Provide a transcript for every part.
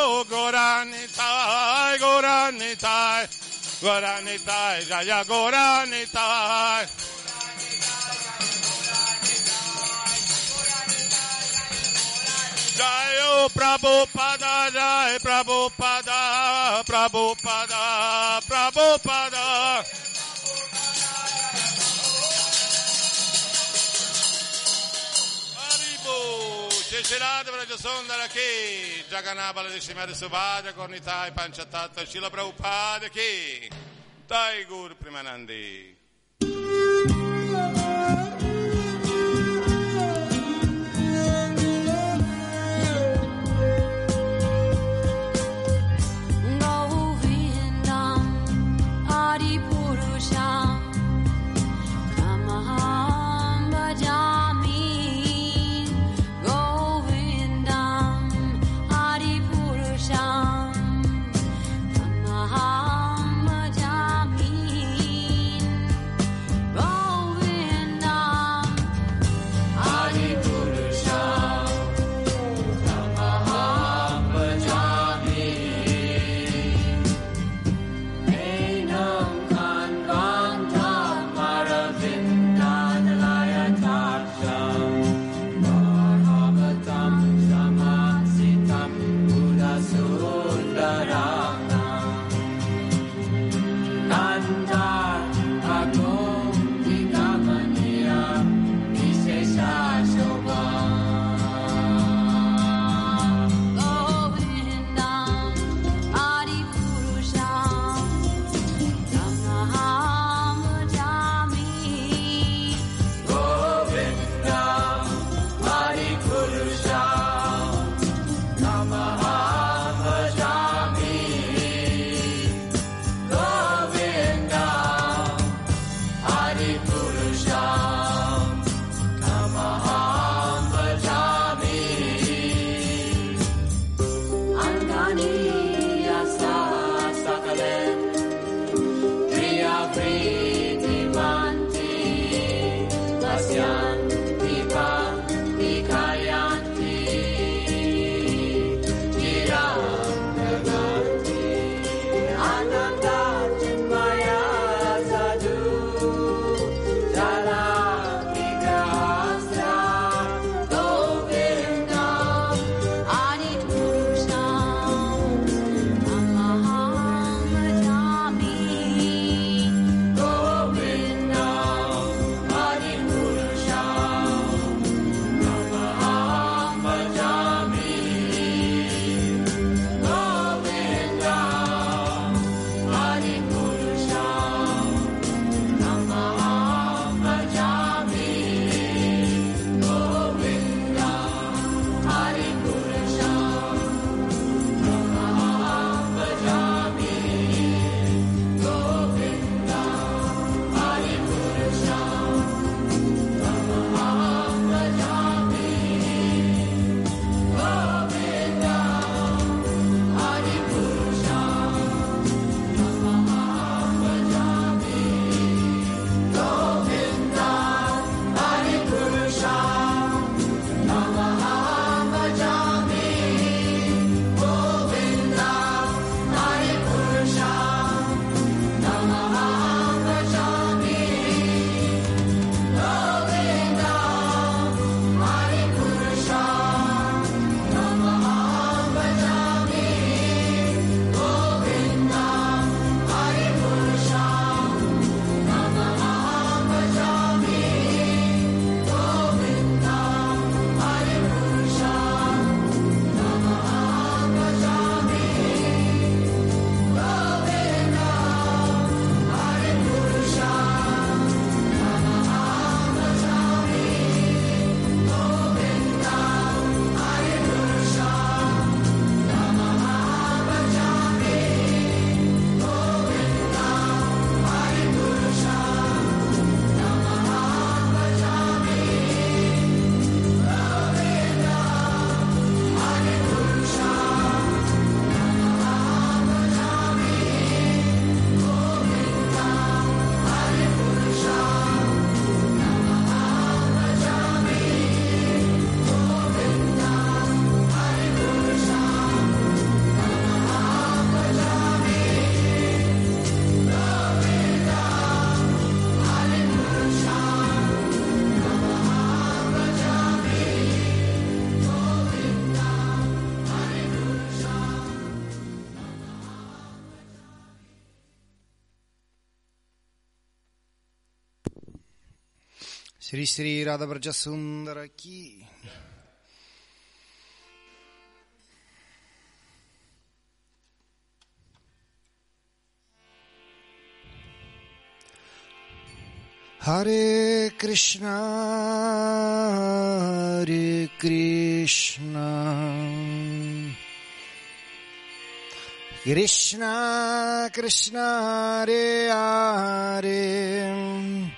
Oh, Goranitai, Goranitai, Goranitai, Jaya Goranitai. Jai Prabhupada, Jai Prabhupada, Prabhupada, Prabhupada. Haribo, Cecirate Vrajasundara Ki, Jaganabala Dishimari Subhadra Kornitai Panchatatta Shila Prabhupada Ki, Dai Guru Primanandi. Sri Sri Radha Sundara Ki. Hare Krishna, Hare Krishna. Krishna, Krishna, Hare Hare.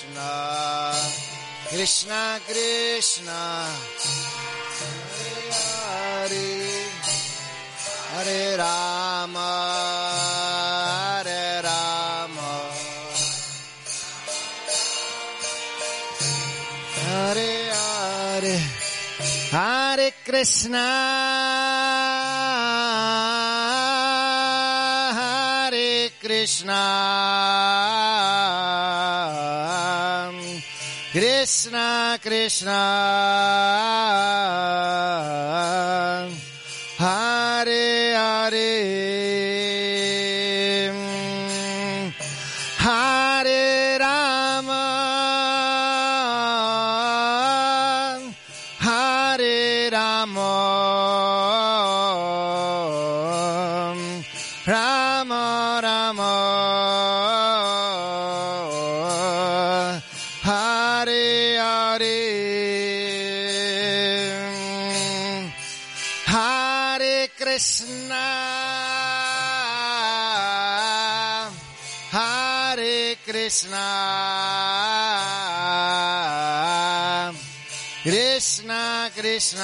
Krishna Krishna, Hare Hare, Rama, Hare Rama, Hare Hare, Hare Krishna, Hare Krishna, Krishna Krishna, Krishna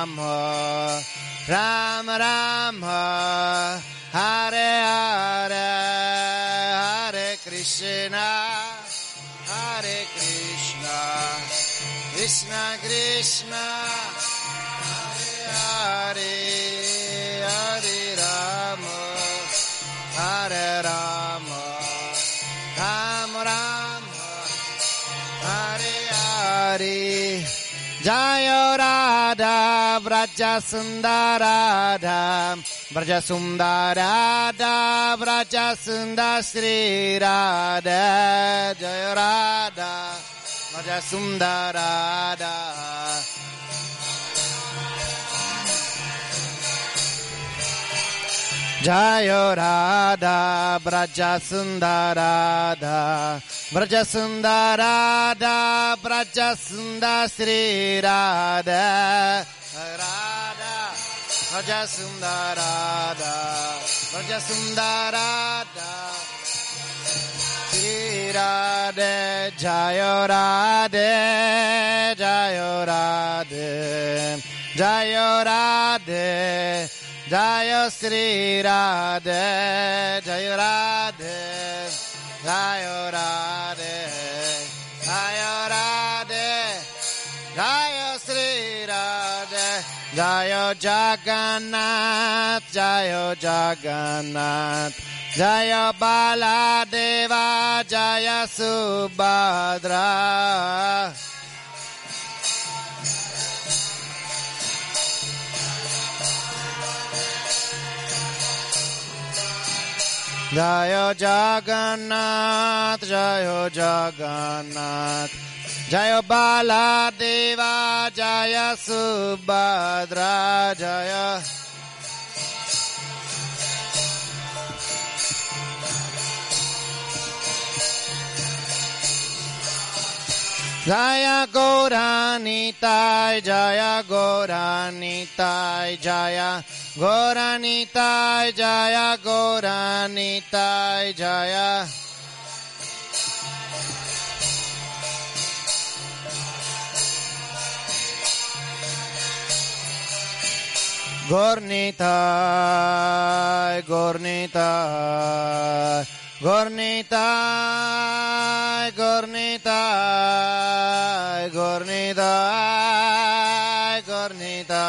Ram Ram. Radha Vraja Sundarada Vraja Sundarada Vraja Sundar Sri Radha Jaya Radha Vraja Sundarada Jaya Radha Braja Sundarada Braja Sundarada Braja Sundar Sri Radha Radha Braja Sundarada Braja Sundarada. Sri Radha Jaya Radha Jaya Radha Jaya Radha Jaya Sri Radha Jaya Radha Jaya Radha Jaya Sri Jaya Jagannath Jaya Jagannath Jaya Baladeva Jaya Subhadra. Jaya Jagannath, Jaya Jagannath, जय बाला देवा, जय सुभद्रा, जय। जय गौरानीताय जय गौरानीताय जय गौरानीताय जय गौरानीताय जय। Gornitai, Gornitai, Gornitai, Gornitai, Gornita, Gornita,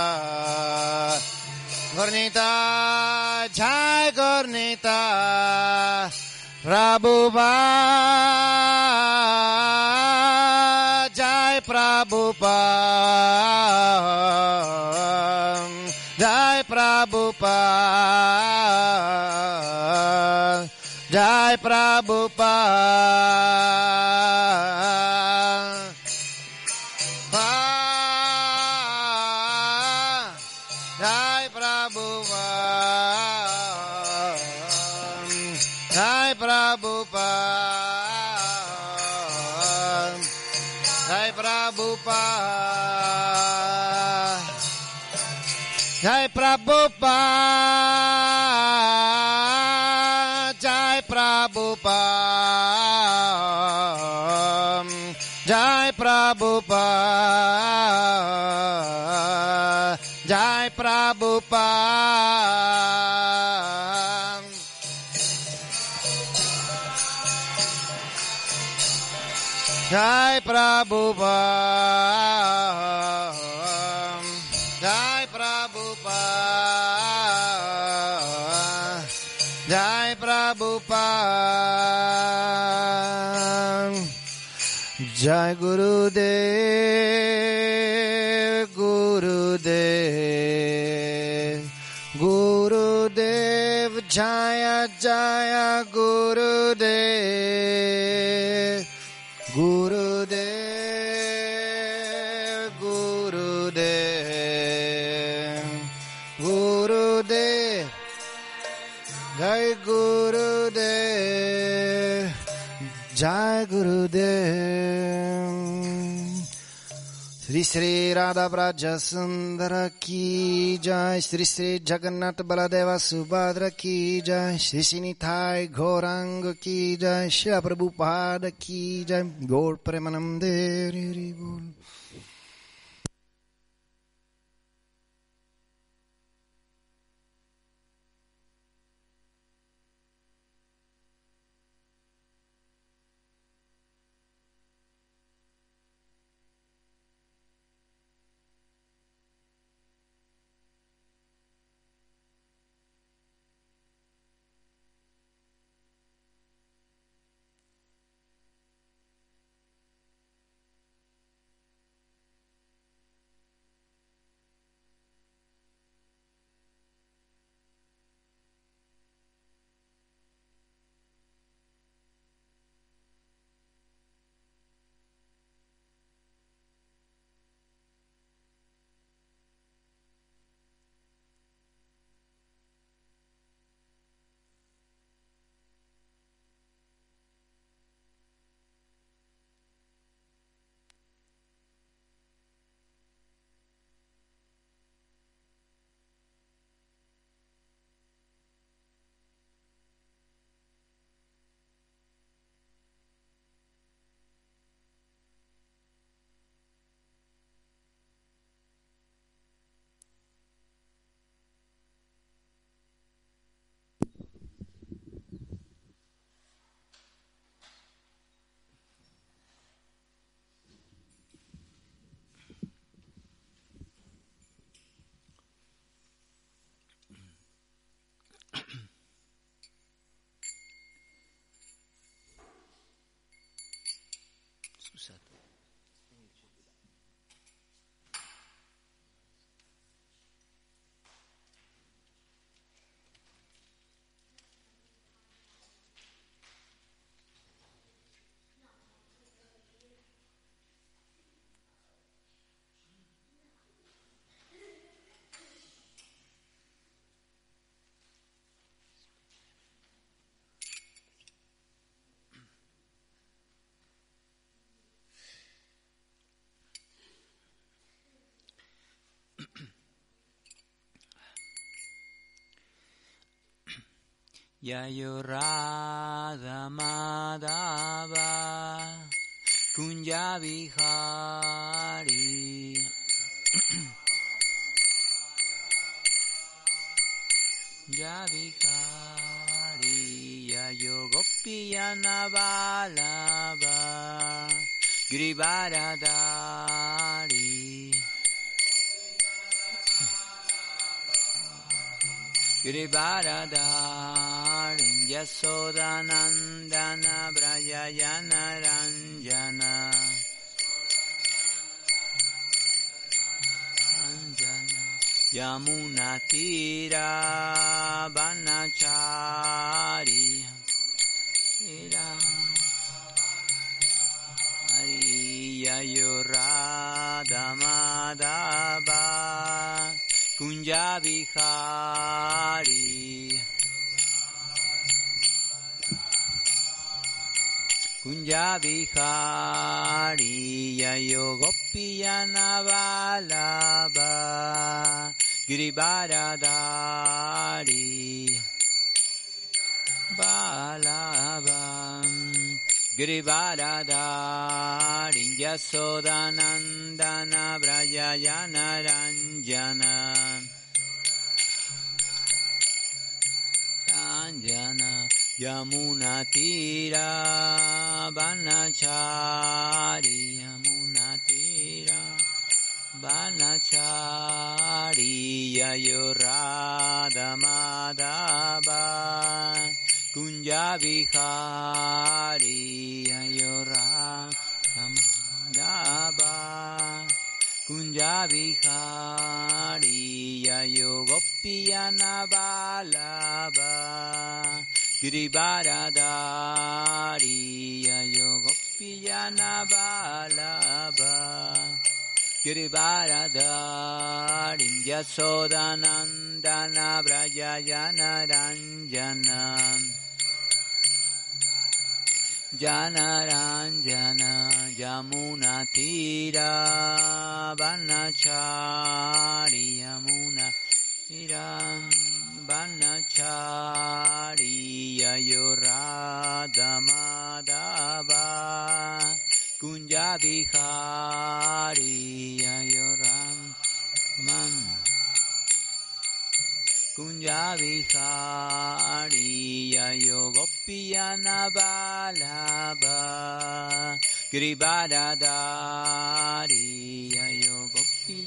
Gornita, Jai Gornita, Prabhupada, Jai Prabhupada, Prabhupada, Jai Prabhupada. Prabhupada, Jai Prabhupada, Jai Prabhupada, Jai Prabhupada. Jai Prabhupada, जय गुरुदेव गुरुदेव गुरुदेव जय जय गुरुदेव गुरुदेव गुरुदेव गुरुदेव जय गुरुदेव जय गुरुदेव श्री श्री राधा ब्रज सुंदर की जय श्री श्री जगन्नाथ बलदेव सुभद्र की जय श्री श्रीनिथाय घोरंग की जय श्री प्रभुपाद की जय गोर प्रेमानंदे बोल Yayo Radha Madhava Kunja Vihari Javihari Yayo Gopiyana Balava Girivaradari Girivaradari Yasodanandana Braya Yanaranjana Yamuna Tira Banachari Yayurada Madhava Kunjabihari. कुञ्जाविहारीययोगोप्यनवालभा गिरिबारदारी बालाभा गिरिबारदारिञ्जसोदानन्दन व्रजयन रञ्जन रञ्जन Yamunatira Banachari Yamunatira Banachari Yayorada Madhava Kunjabihari Yayorada Madhava Kunjabihari Yayogopiyanabhalava गिरिबारादारियो गोप्यनबालभा गिरिबारदारिञ्जसोदनन्दनव्रजनरञ्जना जनरञ्जना यमुनतीरा वनचारि यमुना ब्रह्मचारिययोराधमाधवा कुञ्जाविहारिययोरामम् कुञ्जाविहारिययो गोप्यनबालभ गिरिबालदारिययो गोप्यनबालभ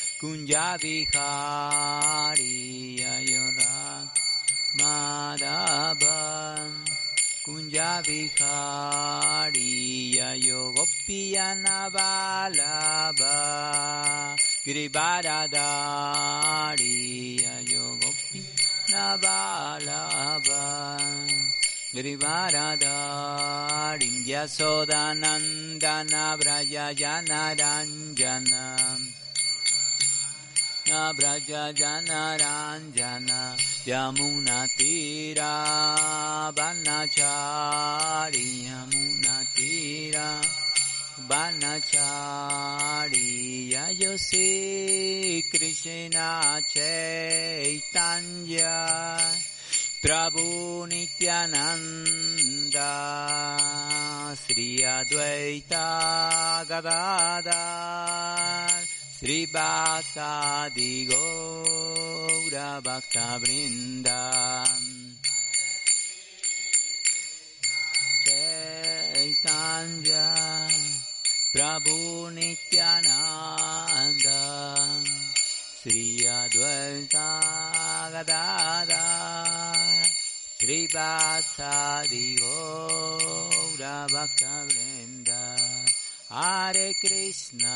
कुञ्जा विहारि अयरा माद कुञ्जा विहाडि अयो गोप्पीयानबाल गिरिवादा गोप्पी नबाल गिरिवादाि यशोदनन्दनव्रज जनरञ्जन Krishna Braja Jana Ranjana Yamuna Tira Banachari Yamuna Tira Banachari Yayose Krishna Chaitanya Prabhu Nityananda Sri Advaita Gadadhar Sri Bhasadi Gaura Bhakta Vrinda. Chaitanya Prabhu Nityananda. Sri Advaita Gadadar Sri Bhasadi Gaura Bhakta Vrinda. Hare Krishna,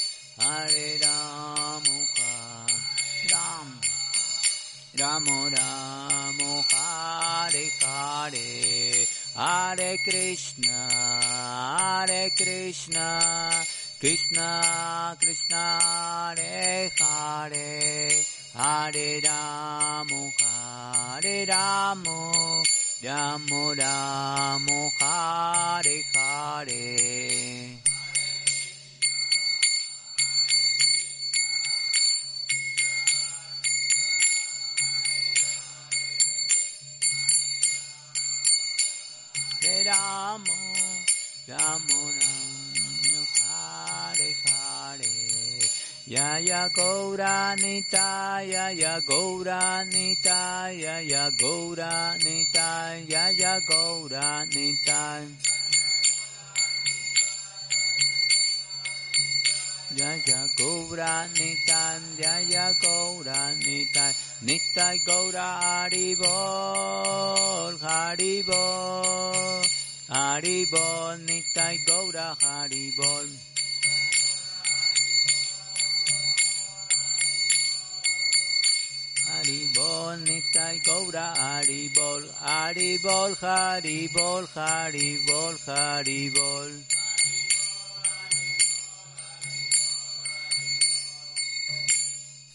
Hare Ramo Ram Ramo Ramo Hare Hare. Hare Krishna Hare Krishna. Krishna Krishna Hare Hare. Hare Ramo Hare Ramo. Ramo Ramo Hare Hare Ramo Ramo Ramo Hare Hare Yaya Gaura Nitaya Ya Gaura Nitaya Ya Gaura Nitaya Yaya Gaura Nitaya Jaya Gaura Nitan Jaya Gaura Nitai Nitai Gaura Haribol Haribol Haribol Nitai Gaura Haribol Haribol Nitai Gaura Haribol Haribol Haribol Haribol Haribol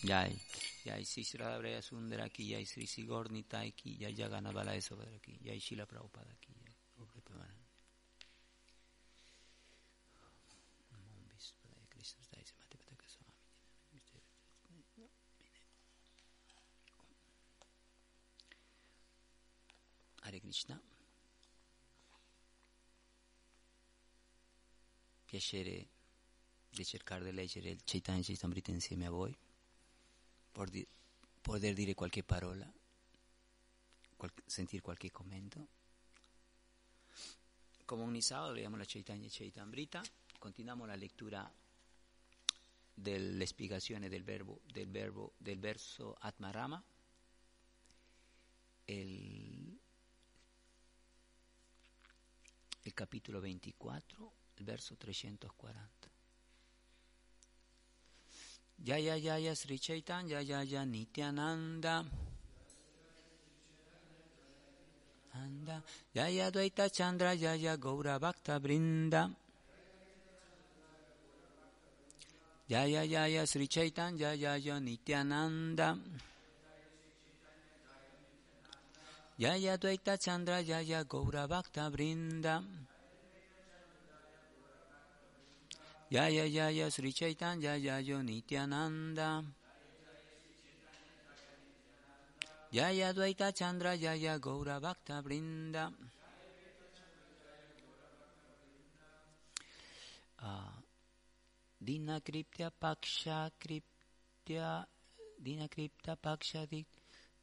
Jai. Jai Sri Radhavaya Sundara ki Jai Sri Sigor Nitai ki Jai Jagana Balaya Sobhadra ki Jai Shila Prabhupada ki Jai Gaura Premanand. Namo Vishwadaya Krishna Stai Samati Pataka Swami. Hare Krishna. Piacere di cercare di leggere il Chaitanya Chaitamrita insieme a voi. por di- poder dire qualche parola, qual- sentir qualche commento. Come ogni sabato leggeriamo la Chaitanya Chaitamrita, continuiamo la lettura del verbo, del verbo, del verso Atmarama, il, il capitolo 24, il verso 340. Jaya Jaya Sri Chaitanya Jaya Nityananda. Anda Jaya Dvaita Chandra Jaya Gaura Bhakta Brinda Jaya Jaya Sri Chaitanya Jaya Nityananda Jaya Dvaita Chandra Jaya Gaura Bhakta Brinda Jaya Jaya Sri Chaitanya Jaya Nityananda. Jaya Dvaita Chandra Jaya Gaura Bhakta Brinda Ah, Dina Kriptya Paksha Kriptya Dina Kripta Paksha Kriptya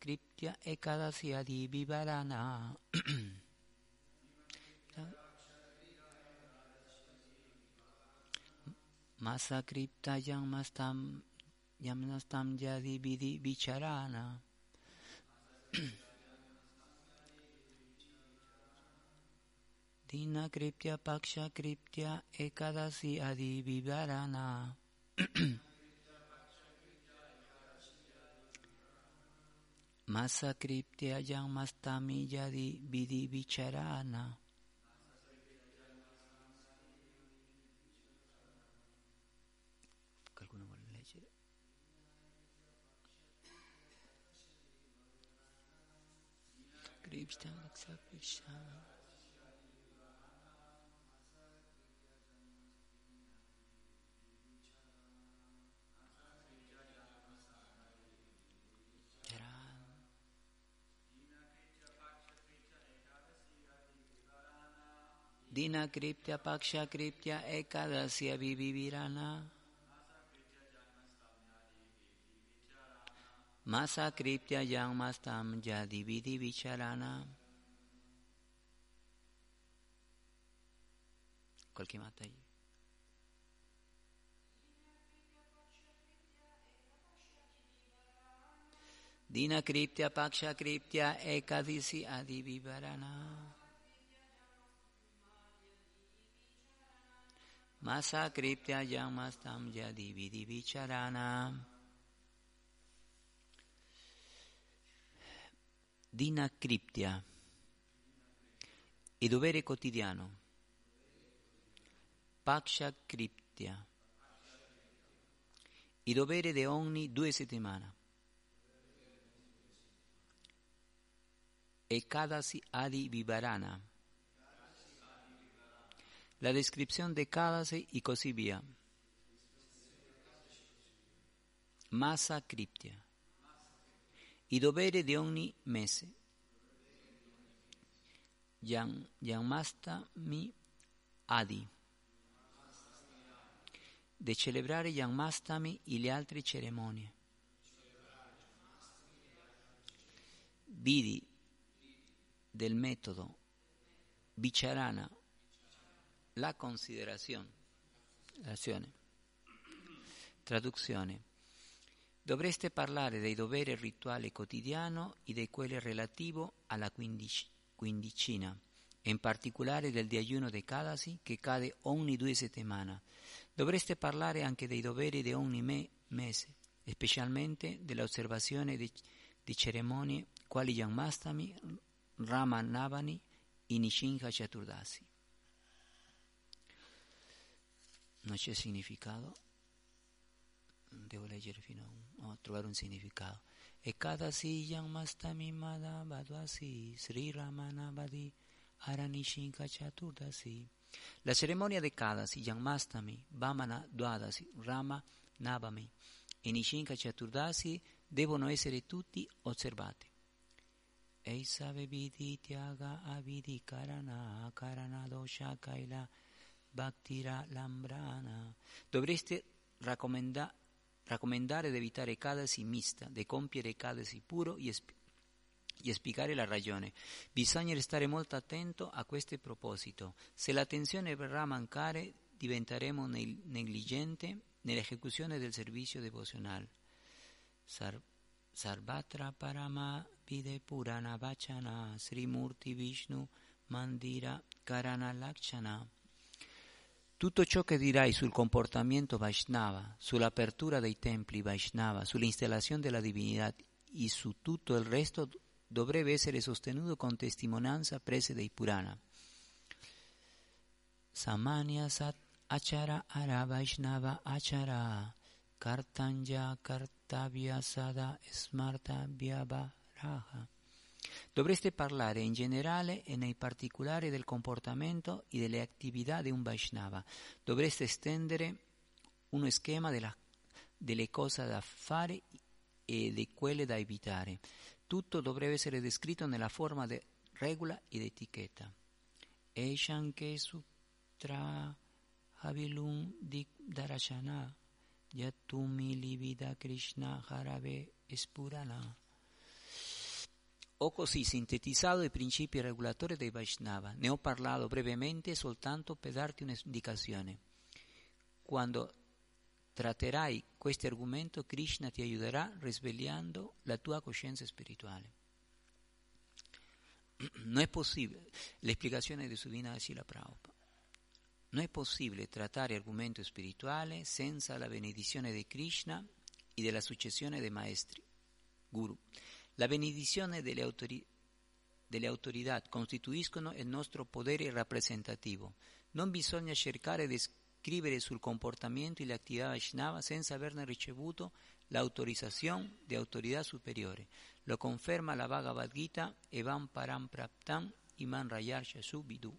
Ekadasi Adi Vivarana Masa Kripta Yang Mastam Yamnastam Jadi Vidi Vicharana Dina Kriptya Paksha Kriptya Ekadasi Adi Vivarana Masakripte ayam mastami yadi vidi vicharana. Kripta Laksa Krishna. दीनाकृत्य पक्षाकृत्य एकादशी अभिवीराना मासाकृत्य यांगमास्ताम, जादि विधि विचाराना। कल की माता जी। दीनाकृत्य पक्षाकृत्य एकादशी आदि विवरणा Masa Kriptya Yang Mastam Jadi Vidi Vicharana. Dina Kriptya e dovere quotidiano. Paksha Kriptya i doveri di ogni due settimane. E Kadasi Adi Vivarana la descripción de Kavase y Kosibia. Masa Criptia. Y dovere de ogni mese. Yanmastami Adi. De celebrare Yanmastami y le altre cerimonie. Vidi del metodo Vicharana La considerazione. Azione. Traduzione. Dovreste parlare dei doveri rituali quotidiano e di quelli relativo alla quindic- quindicina, in particolare del digiuno di Kadasi che cade ogni due settimane. Dovreste parlare anche dei doveri di ogni me- mese, specialmente dell'osservazione di, di cerimonie quali Janmastami, Ramanavani e Nishinka Chaturdasi. Non c'è significato devo leggere fino a, a trovare un significato. E cada yang mastami mada badwasi Sri Ramanavadi Aranishinka Chaturdasi. La cerimonia di Kadasi, Janmastami, Vamana Dwadasi, Rama Navami e Nishinka Chaturdasi devono essere tutti osservati. Eisa vedi tyaga avidi karana karana dosha kaila bhaktira lambrana. Dovreste raccomandare raccomandare di evitare cadasi mista, di compiere cadasi puro e, sp- e spiegare la ragione. Bisogna restare molto attento a questo proposito. Se l'attenzione verrà a mancare, diventeremo negligenti nell'esecuzione del servizio devozionale. Sar- Sarvatra Parama Vide Purana Vachana Srimurti Vishnu Mandira Karana Lakshana tutto ciò che dirai sul comportamento Vaishnava, sull'apertura dei templi Vaishnava, sull'installazione della divinità e su tutto il resto dovrebbe essere sostenuto con testimonianza prese dai Purana. Samanya Sat Achara Ara Vaishnava Achara Kartanja Kartavya Sada Smarta Vyabharaha Dovreste parlare in generale e nei particolari del comportamento e delle attività di un Vaishnava. Dovreste estendere uno schema della, delle cose da fare e di quelle da evitare. Tutto dovrebbe essere descritto nella forma di regola ed etichetta. Eshanke Sutra Havilum Dik Darashana Yatumi Libida Krishna Harabe Espurana. Ho così sintetizzato i principi regolatori dei Vaishnava. Ne ho parlato brevemente soltanto per darti un'indicazione. Quando tratterai questo argomento, Krishna ti aiuterà risvegliando la tua coscienza spirituale. No è possibile, l'esplicazione di Sudina Sila Prabhupada. Non è possibile trattare argomento spirituale senza la benedizione di Krishna e della successione dei maestri, guru. La benedizione delle, autori- delle autorità costituiscono il nostro potere rappresentativo. Non bisogna cercare di scrivere sul comportamento e le attività Vaishnava senza averne ricevuto l'autorizzazione di autorità superiore. Lo conferma la Bhagavad Gita Evam Param Praptam Iman Rayar Vidu.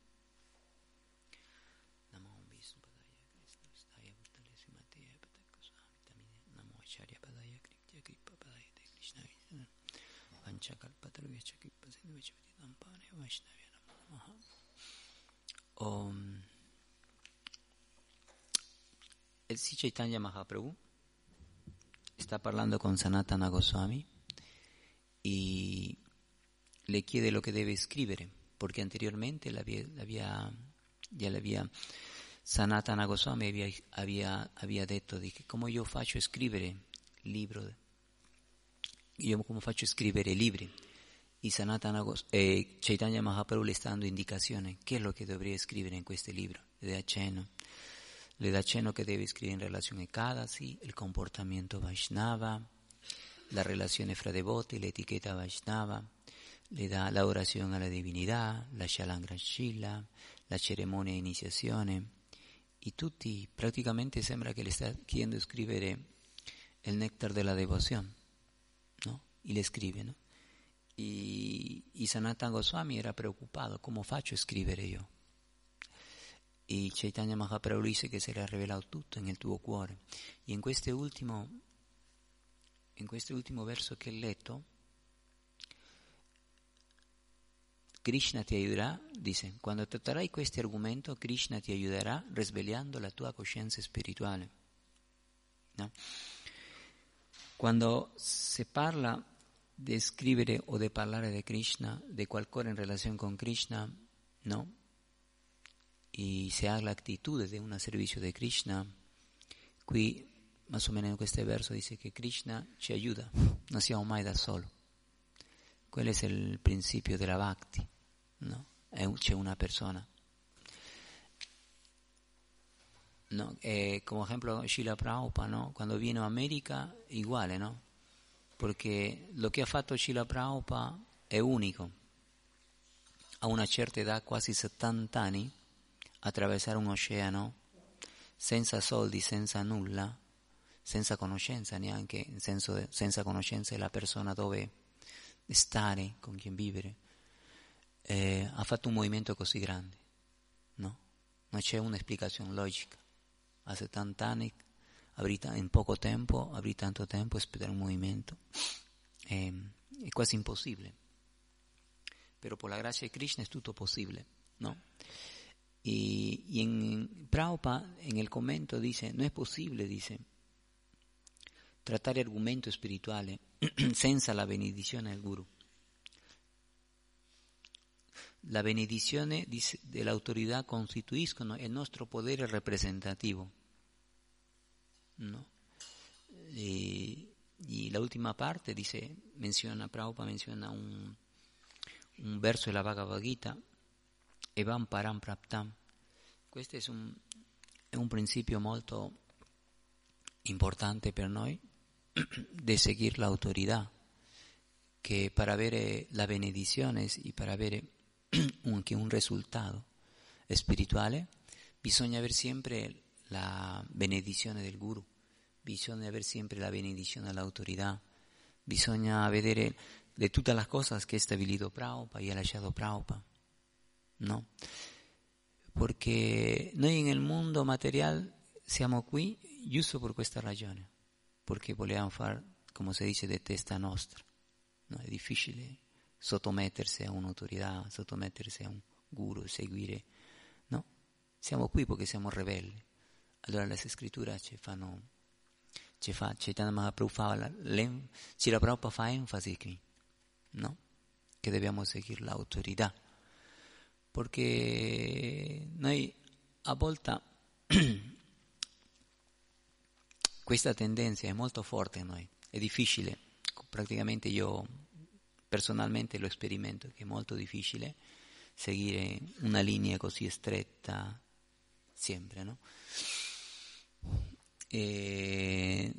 Om. Eh, El si Chaitanya Mahaprabhu está hablando con Sanatana Goswami y le chiede lo que debe escribir, porque anteriormente la había, la había, ya le había Sanatana Goswami había, había, había detto, dije, ¿cómo yo faccio escribir libro io come faccio a scrivere libri? Y Sanatana eh, Chaitanya Mahaprabhu le está dando indicaciones, qué es lo que debería escribir en este libro, le da cheno. Le da cheno que debe escribir en relación a cada, sí, el comportamiento Vaishnava, la relación efradevote, la etiqueta Vaishnava, le da la oración a la divinidad, la Shalangra Shila, la ceremonia de iniciaciones. Y tutti prácticamente sembra que le está queriendo escribir eh, el néctar de la devoción. E le scrive, no? E, e Sanatana Goswami era preoccupato, come faccio a scrivere io? E Chaitanya Mahaprabhu dice che si era rivelato tutto nel tuo cuore. E in questo ultimo, in questo ultimo verso che ho letto, Krishna ti aiuterà, dice, quando tratterai questo argomento, Krishna ti aiuterà risvegliando la tua coscienza spirituale. No? Quando si parla di scrivere o di parlare di Krishna, di qualcosa in relazione con Krishna, no? E se ha l'attitudine di un servizio di Krishna, qui, más o meno in questo verso, dice che Krishna ci aiuta, non siamo mai da solo. Quello è il principio della Bhakti, no? C'è una persona. No, eh, como ejemplo Shila Prabhupada, ¿no? Cuando vino a América, igual, ¿no? Porque lo che ha fatto Shila Prabhupada è unico. A una certa età, quasi 70 anni, attraversare un oceano senza soldi, senza nulla, senza conoscenza neanche, senso senza conoscenza della persona dove stare, con chi vivere, eh, ha fatto un movimento così grande, no? Non c'è un'esplicazione logica. A 70 anni, in poco tempo, avrì tanto tempo per un movimento, è, è quasi impossibile. Però per la grazia di Krishna è tutto possibile, no? Y, y, en Prabhupada, en el comento, dice, no es posible, dice, trattare argomento spirituale senza la benedizione del Guru. La benedizione dell'autorità costituiscono il nostro potere rappresentativo. No? E, y la última parte dice, menciona, Prabhupada menciona un, un verso della Bhagavad Gita, Evam Param Praptam. Questo è un, un principio molto importante per noi di seguire l'autorità, che per avere la benedizione e per avere anche un risultato spirituale bisogna avere sempre la benedizione del Guru, bisogna avere sempre la benedizione dell'autorità, bisogna vedere di tutte le cose che ha stabilito Prabhupada e ha lasciato Prabhupada. No, perché noi nel mondo materiale siamo qui giusto per questa ragione, perché vogliamo fare, come si dice, di testa nostra. No, è difficile sottomettersi a un'autorità, sottomettersi a un guru, seguire. No, siamo qui perché siamo ribelli. Allora le scritture ci fanno, ci fa, Chaitanya Mahaprabhu Srila Prabhupada fa enfasi qui, no? Che dobbiamo seguire l'autorità, perché noi a volte questa tendenza è molto forte in noi, è difficile, praticamente io personalmente lo sperimento che è molto difficile seguire una linea così stretta sempre, no? E,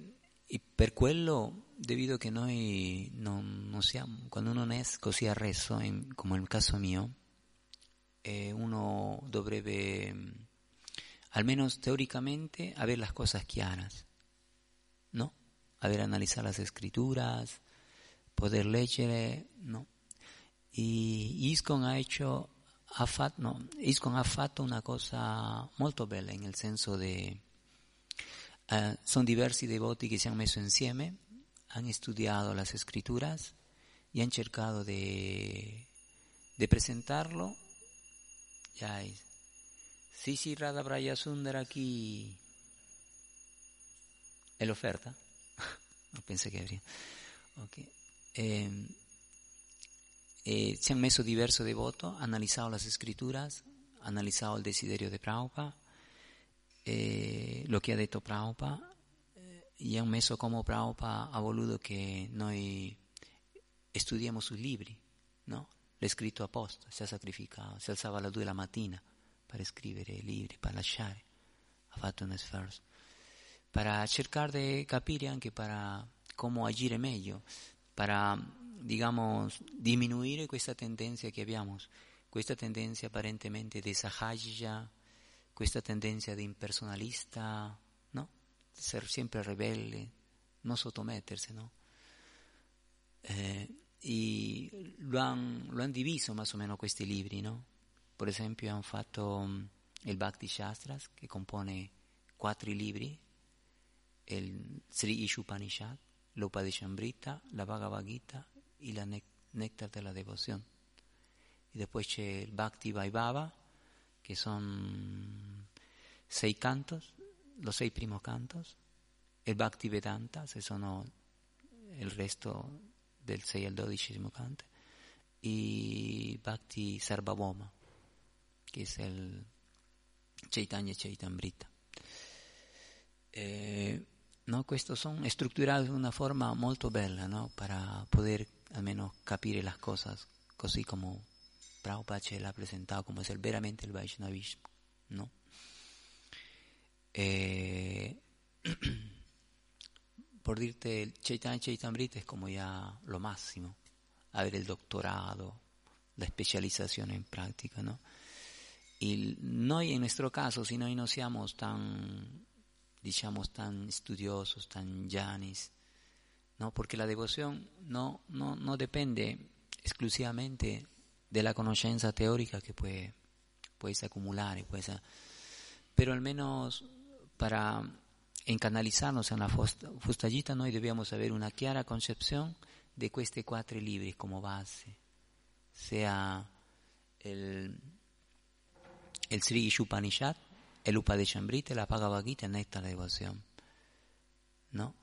e per quello, debido che noi non, non, siamo, quando uno è così arreso, in, come nel caso mio, eh, uno dovrebbe, almeno teóricamente, avere le cose chiare, ¿no? Haber analizado las escrituras, poder leggere, ¿no? Y ISCON ha hecho, ha fatto, no, ISCON ha fatto una cosa molto bella, nel senso di, eh, sono diversi devoti che siamo messi insieme, hanno studiato le scritture e hanno cercato di, di presentarlo. Ya es. Sisi Radha Brayasundara aquí. El oferta. no pensé que habría. Okay. Eh, eh, se han meso diverso devoto, analizado las escrituras, analizado el desiderio de Prabhupada, eh, lo che ha detto Prabhupada, eh, e hanno messo come Prabhupada ha voluto che noi studiamo sui libri, no? L'ha scritto apposta, si è sacrificato, si alzava alle due la mattina per scrivere libri, per lasciare, ha fatto un sforzo, per cercare di capire anche para come agire meglio, para, digamos, diminuire questa tendenza che abbiamo, questa tendenza apparentemente di sahajya, questa tendenza di impersonalista, ¿no? Ser sempre rebelle, non sottomettersi, ¿no? Eh, lo han, lo han diviso más o menos questi libri, ¿no? Per esempio hanno fatto il Bhakti Shastras, che compone quattro libri, il Sri Ishupanishad, l'Upadeshambrita, la Bhagavad Gita y la Néctar de la Devoción. Y después c'è il Bhakti Vaibhava, que son seis cantos, los seis primos cantos, el Bhakti Vedanta, se sono il resto del 6 al 12 canto, y Bhakti Sarvabhauma, que es el Chaitanya Chaitamrita. Eh, no, questo sono strutturati in una forma molto bella, no? Per poter almeno capire le cose così come Prabhupada ce l'ha presentato, come è veramente il Vaishnavismo, no? Eh, por dirte, el Chaitanya Chaitamrita es como ya lo máximo, haber el doctorado, la especialización en práctica, ¿no? Y noi en nuestro caso, si noi no siamo tan, diciamo, tan studiosos, tan llanis, ¿no? Porque la devoción no, no, no depende exclusivamente de la conoscenza teórica que puede, puedes acumular, puedes, pero al menos para encanalizarnos en la fustagita noi dobbiamo avere una chiara concezione di questi quattro libri come base, sia il, il Sri Ishupanishad, el Upadeshambrita, la Bhagavad Gita e Nectar la Devoción. ¿No?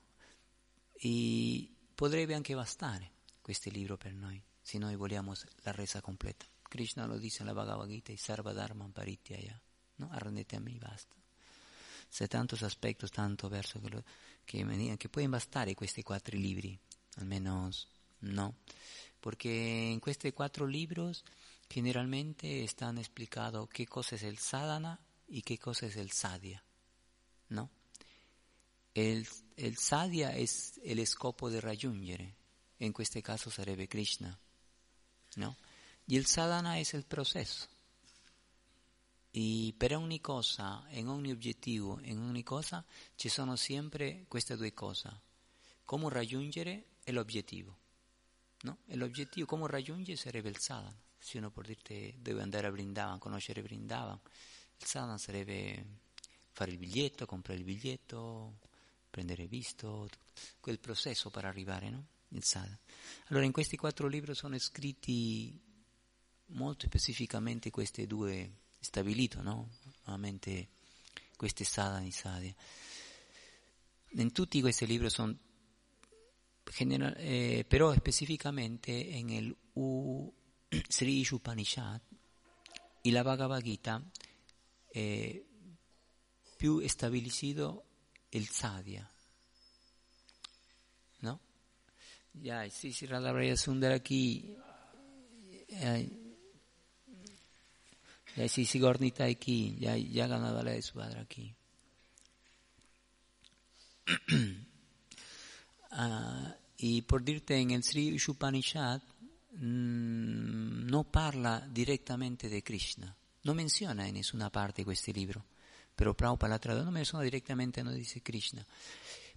E potrebbe anche bastare questo libro per noi, se noi vogliamo la resa completa. Krishna lo dice nella Bhagavad Gita, Sarva Dharma Parityaya, ¿no? Arrendete a me, basta. C'è tantos aspectos, tanto verso che, lo, che, che pueden bastare questi quattro libri, almeno no, perché in questi quattro libri generalmente stanno esplicando che cosa è il sadhana e che cosa è il sadhya, no? Il, il sadhya è il scopo di raggiungere, in questo caso sarebbe Krishna, no? E il sadhana è il processo. E per ogni cosa, in ogni obiettivo, in ogni cosa, ci sono sempre queste due cose. Come raggiungere e l'obiettivo. No? E l'obiettivo, come raggiungere, sarebbe il sadhana. Se uno può dirti deve andare a Brindavan, conoscere Brindavan, il sadhana sarebbe fare il biglietto, comprare il biglietto, prendere visto, quel processo per arrivare, no? Il sadhana. Allora in questi quattro libri sono scritti molto specificamente queste due stabilito, no? Nuovamente queste sadhana sadhya. In tutti questi libri sono, general, eh, però specificamente nel U, Sri Upanishad e la Bhagavad Gita eh, più stabilito il sadhya. Ya, sí, sí, Radha Sundara aquí. Ya, sí, sí, Gornita aquí. Ya, ya ganaba la de su padre aquí. Ah, y por dirte, en el Sri Upanishad mm, no parla directamente de Krishna. No menciona en nessuna parte questo libro. Pero Prabhupada la traduce, no menciona directamente, no dice Krishna.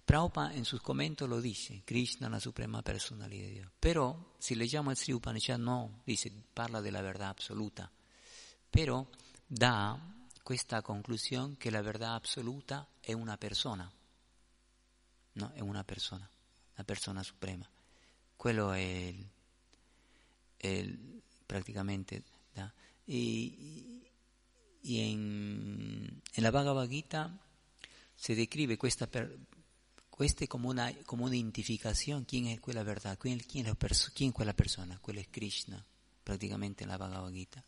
Prabhupada en sus comentarios lo dice, Krishna la suprema personalidad de Dios. Pero si leggiamo il Sri Upanishad no, dice, parla de la verdad absoluta. Pero da questa conclusione che la verdad absoluta è una persona. No, è una persona, la persona suprema. Quello è il, è il, praticamente da. Y, y en, en, la Bhagavad Gita se describe questa, per, Este como una, como una identificación, ¿quién es la verdad? ¿Quién, quién, es la quién la persona? ¿Cuál es Krishna? Prácticamente en la Bhagavad Gita.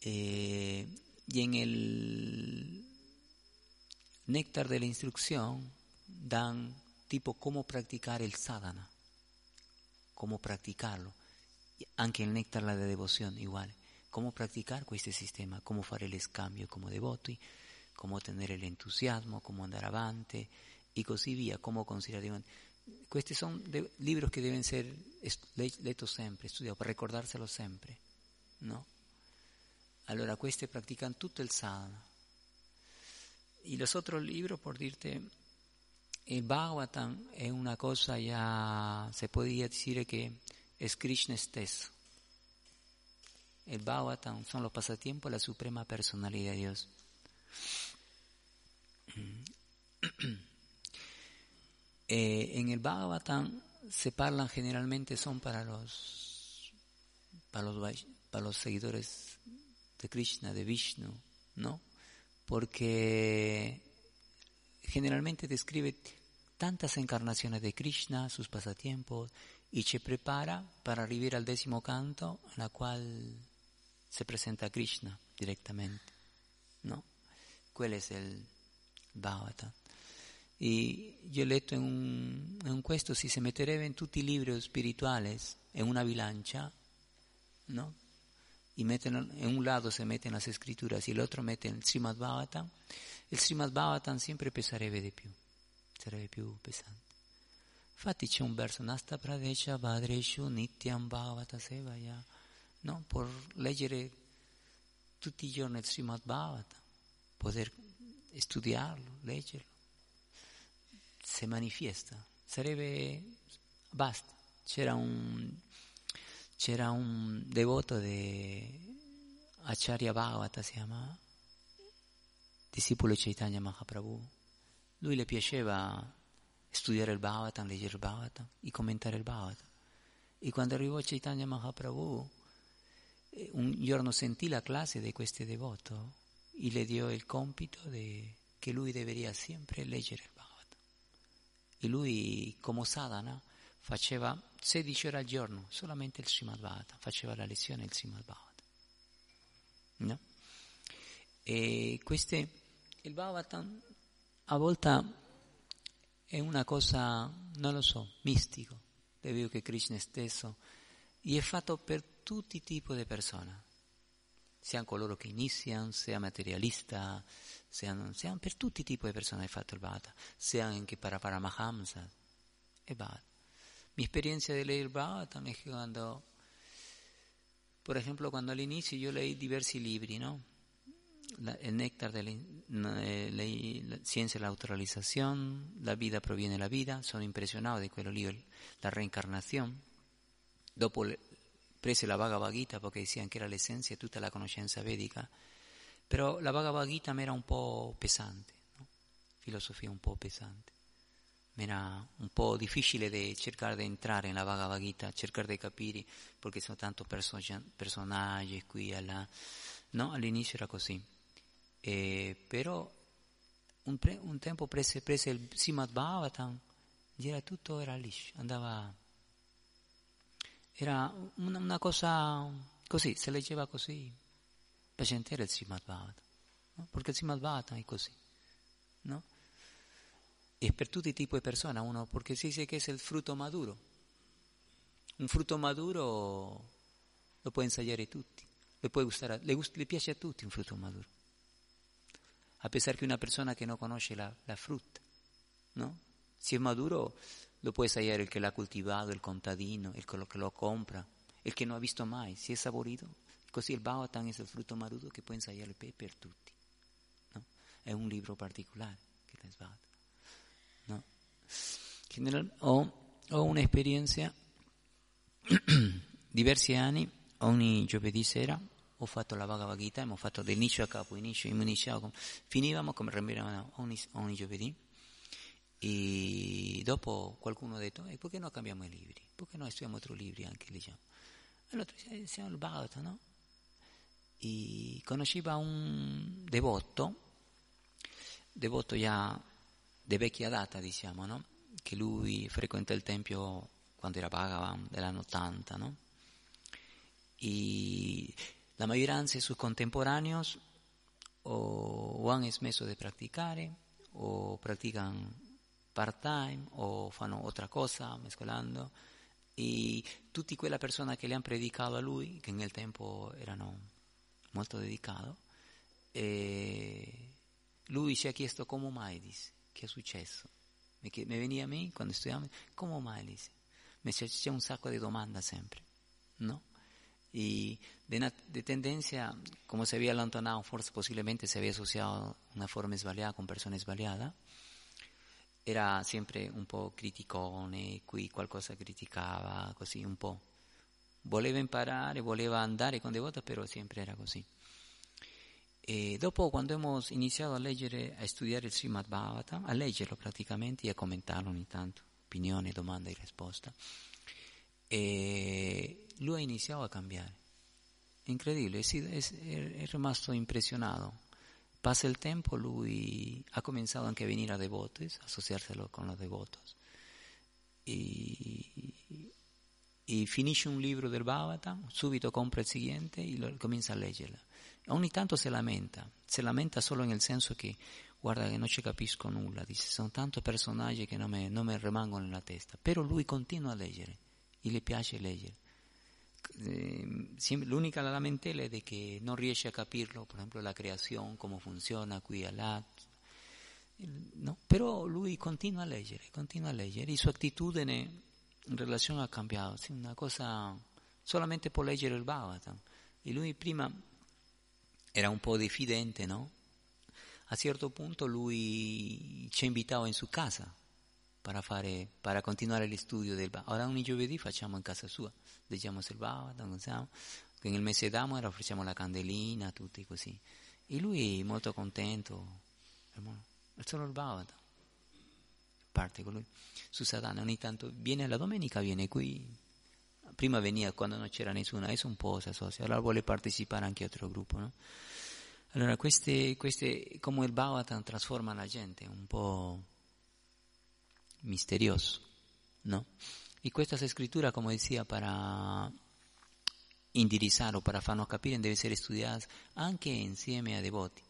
Eh, y en el néctar de la instrucción dan tipo cómo practicar el sadhana, cómo practicarlo, aunque el néctar la de devoción igual, cómo practicar con este sistema, cómo hacer el cambio como devoto, cómo tener el entusiasmo, cómo andar avante, e così via, come considerare. Questi sono libri che devono essere letti sempre, studiati per ricordarselo sempre, no? Allora questi praticano tutto il sadhana. E los otros libros, por dirte, il Bhagavatam è una cosa già, si può dire che è Krishna stesso. El Bhagavatam son los pasatiempos de la suprema personalidad de Dios. Eh, en el Bhagavatam se parlan generalmente son para los, para los para los seguidores de Krishna, de Vishnu, ¿no? Porque generalmente describe tantas encarnaciones de Krishna, sus pasatiempos, y se prepara para arribar al décimo canto, en la cual se presenta Krishna direttamente, ¿no? Quello è il Bhagavatam. Y yo he letto en, un, en questo, si se metterebbe in tutti i libri spirituali in una bilancia, ¿no? Y meten, en un lado se meten las escrituras y el otro meten il Srimad Bhagavatam, il Srimad Bhagavatam sempre pesarebbe di più, sarebbe più pesante. Infatti c'è un verso, Nasta Pradesha Vadreshu Nityam Bhavata Sevaya, no? per leggere tutti i giorni il Srimad Bhavata, poter studiarlo, leggerlo, si manifiesta, sarebbe, basta. C'era un, c'era un devoto di Acharya Bhavata, si chiama, discepolo Chaitanya Mahaprabhu, lui le piaceva studiare il Bhavatam, leggere il Bhavatam e commentare il Bhavatam. E quando arrivò Chaitanya Mahaprabhu, un giorno sentì la classe di questo devoto e le dio il compito de, che lui deveria sempre leggere il Bhavatam. E lui, come sadhana, faceva 16 ore al giorno, solamente il Srimad Bhavatam, faceva la lezione del Srimad Bhavatam. No? E queste, il Bhavatam a volte è una cosa, non lo so, mistico. Devo che Krishna stesso e è fatto per tutti i tipi di persone, sia coloro che iniziano, sia materialista, sia, sia per tutti i tipi di persone è fatto il Bhata, sia anche per Paramahamsa e Bhata. Mi esperienza di il Bhata è che quando, per esempio, quando all'inizio io leí diversi libri, no? El néctar de la, eh, ciencia de la autorrealización, la vida proviene de la vida, sono impressionato di quello lì, la reincarnazione. Dopo prese la Bhagavad Gita perché dicevano che era l'essenza di tutta la conoscenza vedica, però la Bhagavad Gita mi era un po' pesante, no? filosofia un po' pesante. Mi era un po' difficile di cercare di entrare nella Bhagavad Gita, cercare di capire perché sono tanti perso- personaggi qui e. No, all'inizio era così. Eh, però un, pre- un tempo prese, prese il Simad Bhavatan, era tutto era liscio, andava... Era una, una cosa così, si leggeva così, piacente era il Simad Bhavatan, no? perché il Simad Bhavatan è così, no? E per tutti i tipi di persone, uno, perché si dice che è il frutto maduro. Un frutto maduro lo puoi ensayare tutti, le, puoi gustare, le, gust- le piace a tutti un frutto maduro. A pesar che una persona che non conosce la, la frutta, ¿no? Si è maduro, lo puede hallar el que la ha cultivado, el contadino, el que lo, que lo compra, el que no ha visto más, si es saborido. Così il Baotan es el fruto marudo que puede hallar el per tutti. ¿no? Es un libro particular que es ¿no? General, ho, ho un'esperienza, diversi anni, ogni giovedì sera ho fatto la Bhagavad Gita, abbiamo fatto dell'inizio a capo, inizio, immunizio, finivamo come rambinavamo ogni, ogni giovedì. E dopo qualcuno ha detto, eh, perché non cambiamo i libri? Perché non studiamo altri libri anche, diciamo. Allora siamo il Bhagavata, no? E conosceva un devoto, devoto già di vecchia data, diciamo, no? Che lui frequenta il tempio quando era Bhagavan, dell'anno 80, no? E la maggioranza de sus contemporáneos o, o han smesso di praticare o pratican part-time o fanno altra cosa mescolando e tutti quella persona che le hanno predicato a lui, che nel tempo erano molto dedicati, lui si è chiesto come mai, dice, che è successo. Mi, veniva a me quando studiavo, come mai, dice. Mi c'è un sacco di domande sempre, no? y de, una, de, tendencia, como se había allontanado, forse posiblemente se había asociado una forma sbagliata con persone sbagliate, era sempre un po' criticone, qui qualcosa criticava, così un po'. Voleva imparare, voleva andare con devota, però sempre era così. E dopo, quando abbiamo iniziato a leggere, a studiare il Srimad Bhavata, a leggerlo praticamente e a commentarlo ogni tanto, opinione, domanda e risposta, e lui ha iniziato a cambiare. Incredibile, è, rimasto impresionato. Pasa il tempo, lui ha anche a venire a devotes, a associarselo con los devotos. E, e, finisce un libro del Bhavata, subito compra il seguente e lo, comincia a leggerlo. Ogni tanto si lamenta, si lamenta solo nel senso che guarda che non ci capisco nulla, dice, sono tanti personaggi che non mi, non mi rimangono nella testa, però lui continua a leggere le piace leggere. L'unica lamentela è che non riesce a capirlo, per esempio la creazione, come funziona qui e là. No? Però lui continua a leggere, continua a leggere, e sua attitudine in relazione ha cambiato, sì, una cosa, solamente può leggere il Bhagavatam. E lui prima era un po' diffidente, no? A certo punto lui ci invitava in sua casa para, fare, para continuare gli studi del Bhagavatam. Ora ogni giovedì facciamo in casa sua, leggiamo il Bhagavatam, nel mese d'amore offriamo la candelina, tutti così. E lui è molto contento, è solo il Bhagavatam. Parte con lui. Su Sadhana ogni tanto viene la domenica, viene qui. Prima veniva quando non c'era nessuno, adesso un po' si associa, allora vuole partecipare anche a altro gruppo. No? Allora, queste, queste, come il Bhagavatam trasforma la gente, un po' misterioso, ¿no? Y questa escritura, como decía, para indirizar o para farnos capire debe ser estudiada anche insieme a devoti,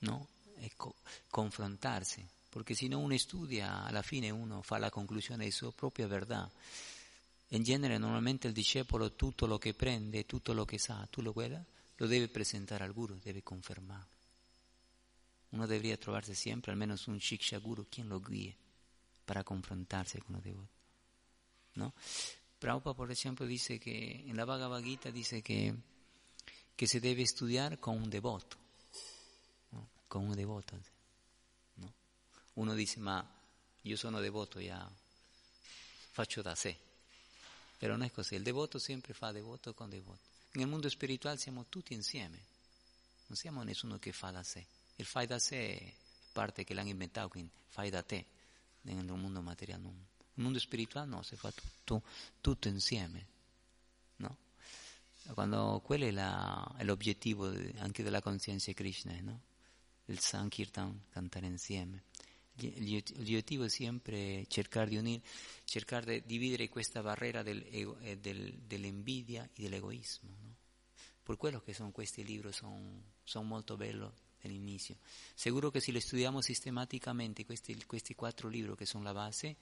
¿no? E co- confrontarsi, perché se no uno studia, alla fine uno fa la conclusione di sua propria verità. In genere normalmente il discepolo tutto lo che prende, tutto lo che sa, tutto lo, guarda, lo deve presentare al guru, deve confermare. Uno dovrebbe trovarsi sempre almeno su un shiksha guru, quien lo guíe para confrontarse con los devotos. ¿no? Prabhupada, por ejemplo, dice que en la Bhagavad Gita dice que, que se debe estudiar con un devoto, ¿no? con un devoto. ¿no? Uno dice, ma io sono devoto, ya faccio da sé. Però non è così, il devoto sempre fa devoto con devoto. Nel mondo spirituale siamo tutti insieme, non siamo nessuno che fa da sé. Il fai da sé è parte che l'hanno inventato, quindi fai da te nel mondo materiale. No. Nel mondo spirituale no, si fa tutto, tutto insieme. No? Quando quello è, la, è l'obiettivo anche della coscienza Krishna, no? il Sankirtan, cantare insieme. L'obiettivo è sempre cercare di unire, cercare di dividere questa barriera del del, dell'invidia e dell'egoismo. No? Per quello che sono questi libri, sono, sono molto belli all'inizio. Sicuro che se li studiamo sistematicamente, questi, questi quattro libri che sono la base,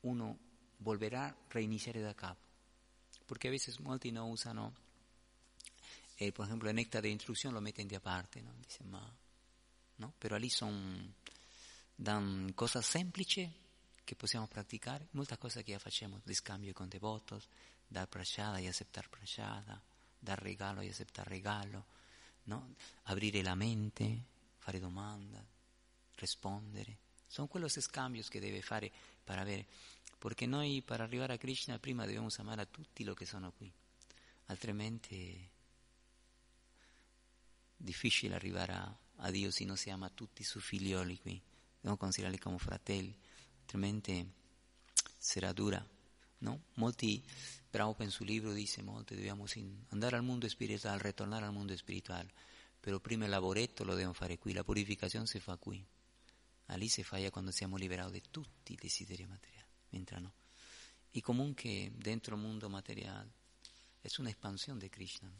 uno volverà a reiniziare da capo. Perché a veces molti non usano, eh, per esempio, il nectar di istruzione lo mettono da parte, no? Dice, ma, no? Però lì sono dan cose semplici che possiamo praticare, molte cose che ya facciamo, di con devotos, dar prasciata e accettare prasciata, dar regalo e accettare regalo, no? aprire la mente, fare domande, rispondere. Sono quelli scambi che deve fare per avere, perché noi per arrivare a Krishna prima dobbiamo amare a tutti lo che sono qui, altrimenti è difficile arrivare a, a Dio se non si ama tutti i suoi figlioli qui dobbiamo considerarli come fratelli, altrimenti sarà dura. ¿no? Molti, Prabhupada en su libro dice, molti dobbiamo andare al mundo espiritual, retornar al mundo espiritual, pero prima el lavoretto lo debemos fare qui, la purificación se fa qui. Allí se falla cuando siamo liberati de tutti i desideri materiali, mientras no. Y común que dentro del mundo material es una expansión de Krishna.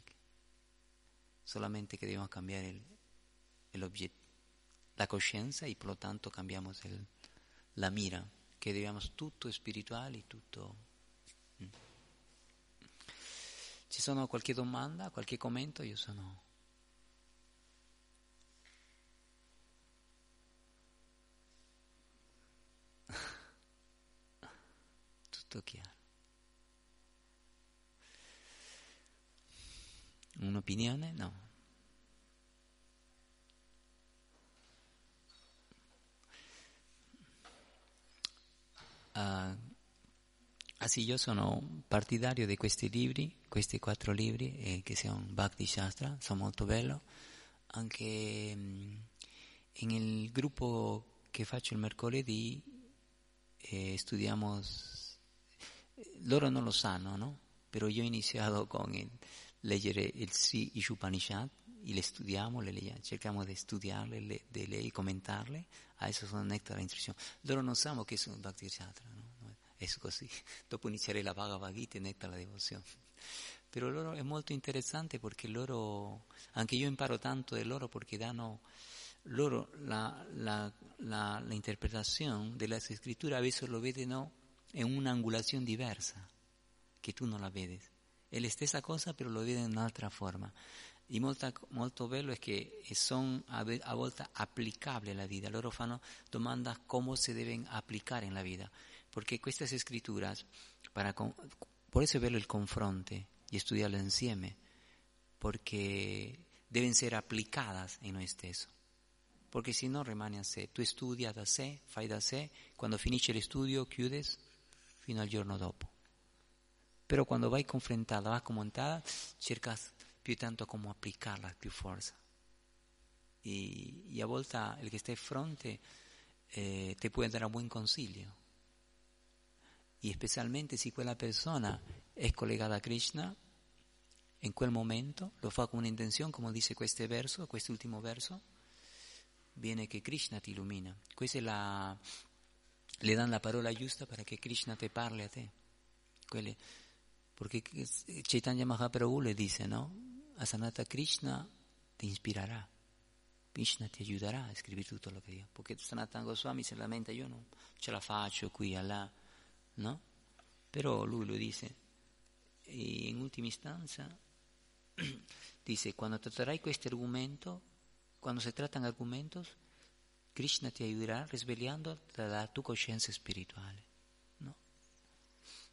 Solamente que debemos cambiar el, el objeto, la conciencia y por lo tanto cambiamos el, la mira, que debemos tutto spirituale, tutto Ci sono qualche domanda, qualche commento? Io sono... tutto chiaro. Un'opinione? No. Uh, ah sì, io sono partidario di questi libri, questi quattro libri eh, che sono Bhakti Shastra, sono molto belli. Anche mh, nel gruppo che faccio il mercoledì eh, studiamo, loro non lo sanno, no? Però io ho iniziato con il, leggere il Sri Ishupanishad, le studiamo, le leggiamo, cerchiamo di studiarle, le, di lei, commentarle, adesso sono nectar la istruzione. Loro non sanno che sono Bhakti Chatra, no? È così. Dopo inizierei la Bhagavad Gita e nectar la devozione. Però loro è molto interessante perché loro, anche io imparo tanto da loro perché danno loro la, la, la, l'interpretazione della scrittura, a veces lo vedono in un'angolazione diversa, che tu non la vedi. È la stessa cosa, però lo vedi in un'altra forma. E molto, molto bello è che sono a, a volte applicabili alla vita. Loro fanno domanda come si devono applicare nella vita. Perché queste scritture, para, por eso è bello il confronto e studiarle insieme, devono essere applicate in noi stessi. Perché se no rimane a sé. Tu studi da sé, fai da sé, quando finisce lo studio chiudi fino al giorno dopo. Però quando vai confrontata, vai commentata, cerca più tanto come applicarla più forza. E, e a volte il che sta di fronte eh, ti può un buon consiglio. E specialmente se quella persona è collegata a Krishna, in quel momento lo fa con un'intenzione, come dice questo verso, quest'ultimo verso, viene che Krishna ti illumina. Questa è la, le danno la parola giusta perché Krishna ti parli a te. Quelle, perché Chaitanya Mahaprabhu le dice, no? Asanata Krishna ti inspirará. Krishna ti aiuterà a scrivere tutto lo che io. Perché Sanatana Goswami si lamenta, io non ce la faccio qui là, no? Però lui lo dice. E in ultima istanza dice, quando tratterai questo argomento, quando si trattano argomenti, Krishna ti aiuterà risvegliando la tua coscienza spirituale. No?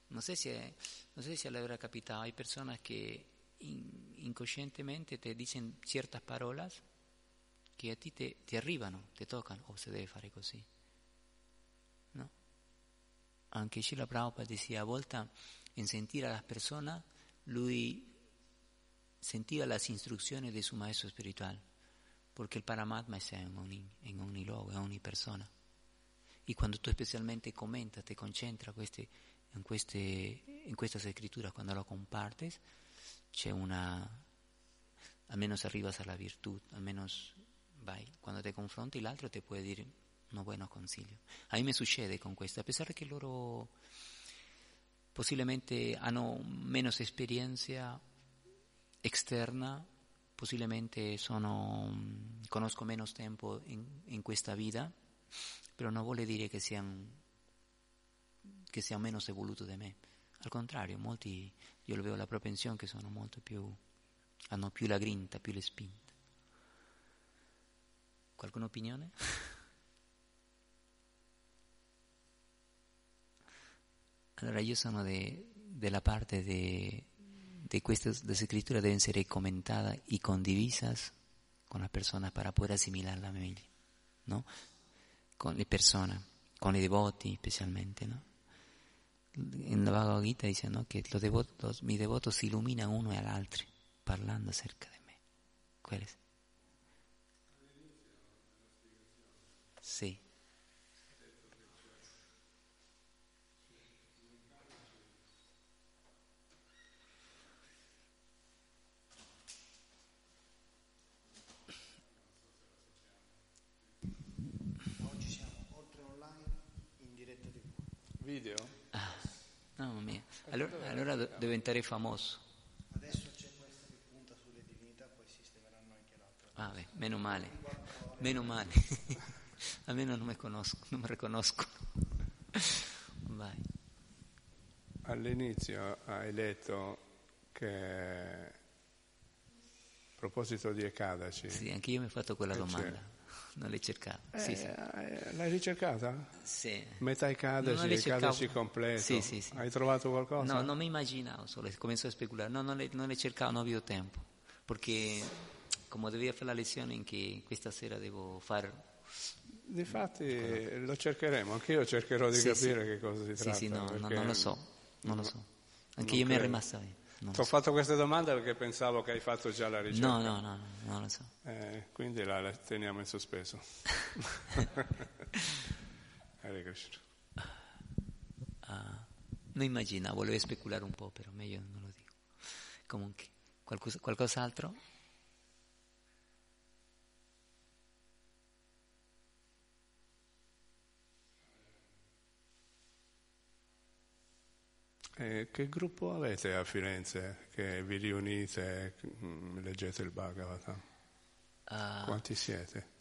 Non so se, non so se avrà capitato, hai persone che in, inconscientemente te dicen ciertas palabras che a ti te arrivano, te toccano, o oh, se deve fare così. anche Srila Prabhupada decía a volta en sentir a las personas, lui sentiva las instrucciones de su maestro espiritual, porque el Paramatma es en ogni, en ogni luogo, en ogni persona. Y cuando tú especialmente comentas, te concentras queste, en, queste, en estas escrituras, cuando lo compartes, c'è una, al menos arribas a la virtud, al menos vai. Cuando te confronti, el otro te puede decir, unos buenos consiglios. A mí me succede con questo, a pesar che loro posiblemente hanno meno esperienza externa, posiblemente sono, mm, conosco meno tempo in, in questa vita, però non vuole dire che siano, che siano meno evoluti di me. Al contrario, molti, io lo vedo la propensione che sono molto più, hanno più la grinta, più le spinte. Qualcuna opinione? Allora io sono de, della parte de, de queste de escrituras deben ser comentadas y condivisas con las personas para poder asimilarla meglio, ¿no? Con le persone, con i devoti specialmente, ¿no? En la Bhagavad Gita dice ¿no? que los devotos, mis devotos iluminan uno al otro parlando acerca de mí. ¿Cuál es? Video? Ah, mamma mia. Allora, allora diventerei famoso. Adesso c'è questa che punta sulle divinità, poi sistemeranno anche l'altra. Ah, beh, meno male. Meno male. Almeno non mi conosco, non mi riconosco. Vai. All'inizio hai detto che a proposito di Ekadaci, Sì, anche io mi ho fatto quella domanda. Non l'hai cercata. eh, Sì, sì. eh, l'hai ricercata? Sì. Metà le cercavo. Ekadaci completo. Sì, sì, sì. Hai trovato qualcosa? No, non mi immaginavo solo, comienzo a speculare. No, non le, non le cercavo, non avevo tempo. Perché, come dovevo fare la lezione in che questa sera devo fare... Difatti lo cercheremo, anche io cercherò di Sì, capire sì. che cosa si Sì, tratta. sì, no, no, perché non lo so, non lo so. Anche io mi è credo. rimasta lì. Non Ti ho so. fatto questa domanda perché pensavo che hai fatto già la ricerca. No, no, no, no, non lo so. Eh, quindi la, la teniamo in sospeso. Hare Krishna. Ah, non immaginavo, volevo speculare un po', però meglio non lo dico. Comunque, qualcosa, qualcos'altro? Eh, che gruppo avete a Firenze che vi riunite e mm, leggete il Bhagavatam? Ah, Quanti siete?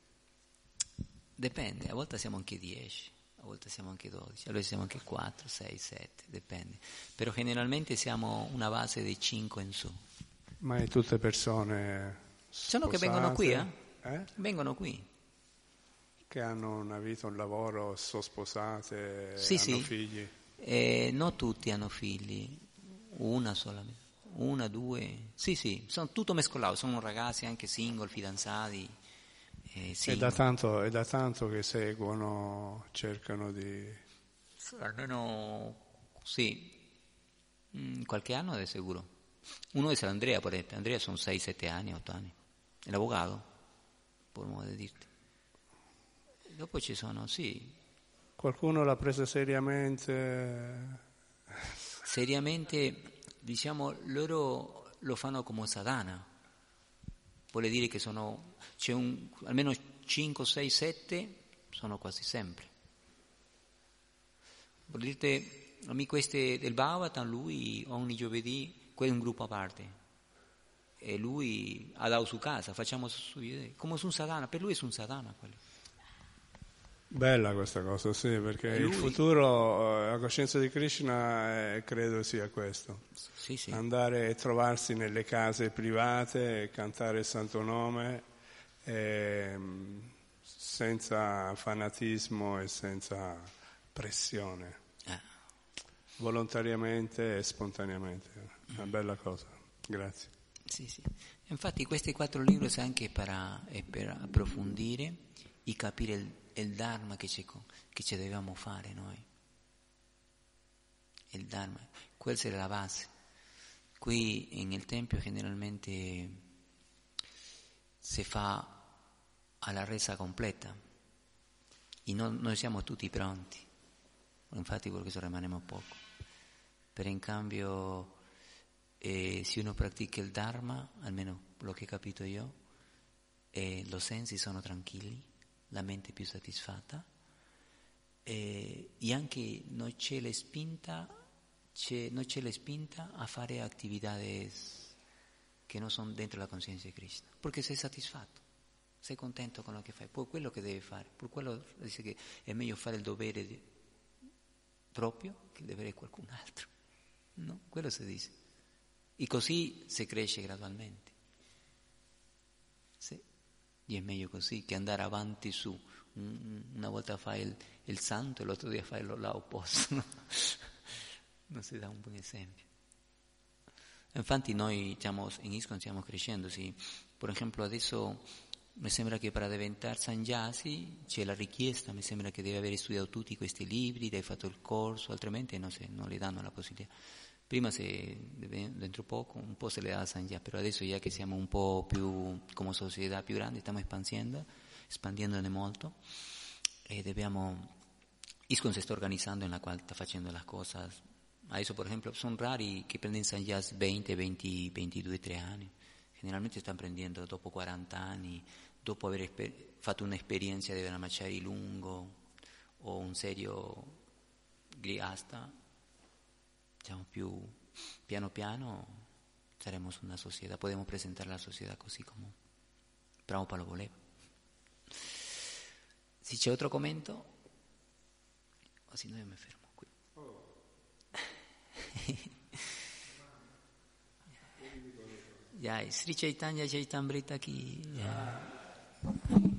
dipende, a volte siamo anche 10, a volte siamo anche 12, allora siamo anche 4, 6, 7, dipende. Però generalmente siamo una base di 5 in su. Ma è tutte persone Sono che vengono qui, eh? sposate? Eh? Vengono qui. Che hanno una vita, un lavoro, sono sposate, Sì, hanno sì. figli. Eh, non tutti hanno figli, una solamente, una, due, sì sì, sono tutto mescolato, sono ragazzi anche single, fidanzati, eh, È da, tanto, è da tanto che seguono, cercano di... almeno sì, Mm, qualche anno di sicuro. Uno è Andrea, esempio. Andrea sono 6-7 anni, 8 anni, è l'avvocato, per modo di dirti. Dopo ci sono, sì, Qualcuno l'ha presa seriamente? seriamente, diciamo, loro lo fanno come sadhana. Vuole dire che sono, c'è un, almeno 5, 6, 7, sono quasi sempre. Vuol dire, a me queste del Bhagavatam, lui ogni giovedì, quello è un gruppo a parte. E lui ha dato su casa, facciamo su, come su un sadhana, per lui è un sadhana quello. Bella questa cosa, sì, perché E il futuro, eh, la coscienza di Krishna, eh, credo sia questo. Sì, sì. Andare e trovarsi nelle case private, e cantare il santo nome, ehm, senza fanatismo e senza pressione, Eh. volontariamente e spontaneamente. Una bella cosa, grazie. Sì, sì. Infatti questi quattro libri sono anche per, eh, per approfondire e capire il, il Dharma che che ci dobbiamo fare noi. Il Dharma, questa è la base. Qui nel Tempio generalmente si fa alla resa completa e non- noi siamo tutti pronti, infatti per questo rimaniamo poco. Per in cambio e se uno pratica il Dharma, almeno lo che ho capito io, e i sensi sono tranquilli, la mente più soddisfatta e, e anche non c'è la spinta, c'è, non c'è la spinta a fare attività che non sono dentro la coscienza di Cristo, perché sei soddisfatto, sei contento con lo che fai, poi quello che devi fare, per quello dice che è meglio fare il dovere di, proprio che il dovere di qualcun altro, no? Quello si dice. E così si cresce gradualmente. Sì. E è meglio così che andare avanti su. Una volta fai il, il santo e l'altro dia fai l'opposto. No? non si dà un buon esempio. Infatti noi diciamo, in ISCON stiamo crescendo, sì. per esempio adesso mi sembra che per diventare sangiasi c'è la richiesta, mi sembra che devi aver studiato tutti questi libri, hai fatto il corso, altrimenti no, non le danno la possibilità. Prima se, dentro poco un po' se le dà sangia, però adesso ya che siamo un po' più come società più grande, stiamo espandendo, espandiendone molto e dobbiamo, ISCON si sta organizzando in la quale sta facendo le cose, adesso per esempio sono rari che prendono sangias 20, 20, 22, 3 anni, generalmente stanno prendendo dopo 40 anni, dopo aver fatto un'esperienza di una macciari lungo o un serio griasta, diciamo più piano piano saremo una società, possiamo presentare la società così come Prabhupada lo voleva. Se c'è altro commento, o se no io mi fermo qui. Jai, Sri Chaitanya Chaitamrita ki. Jai.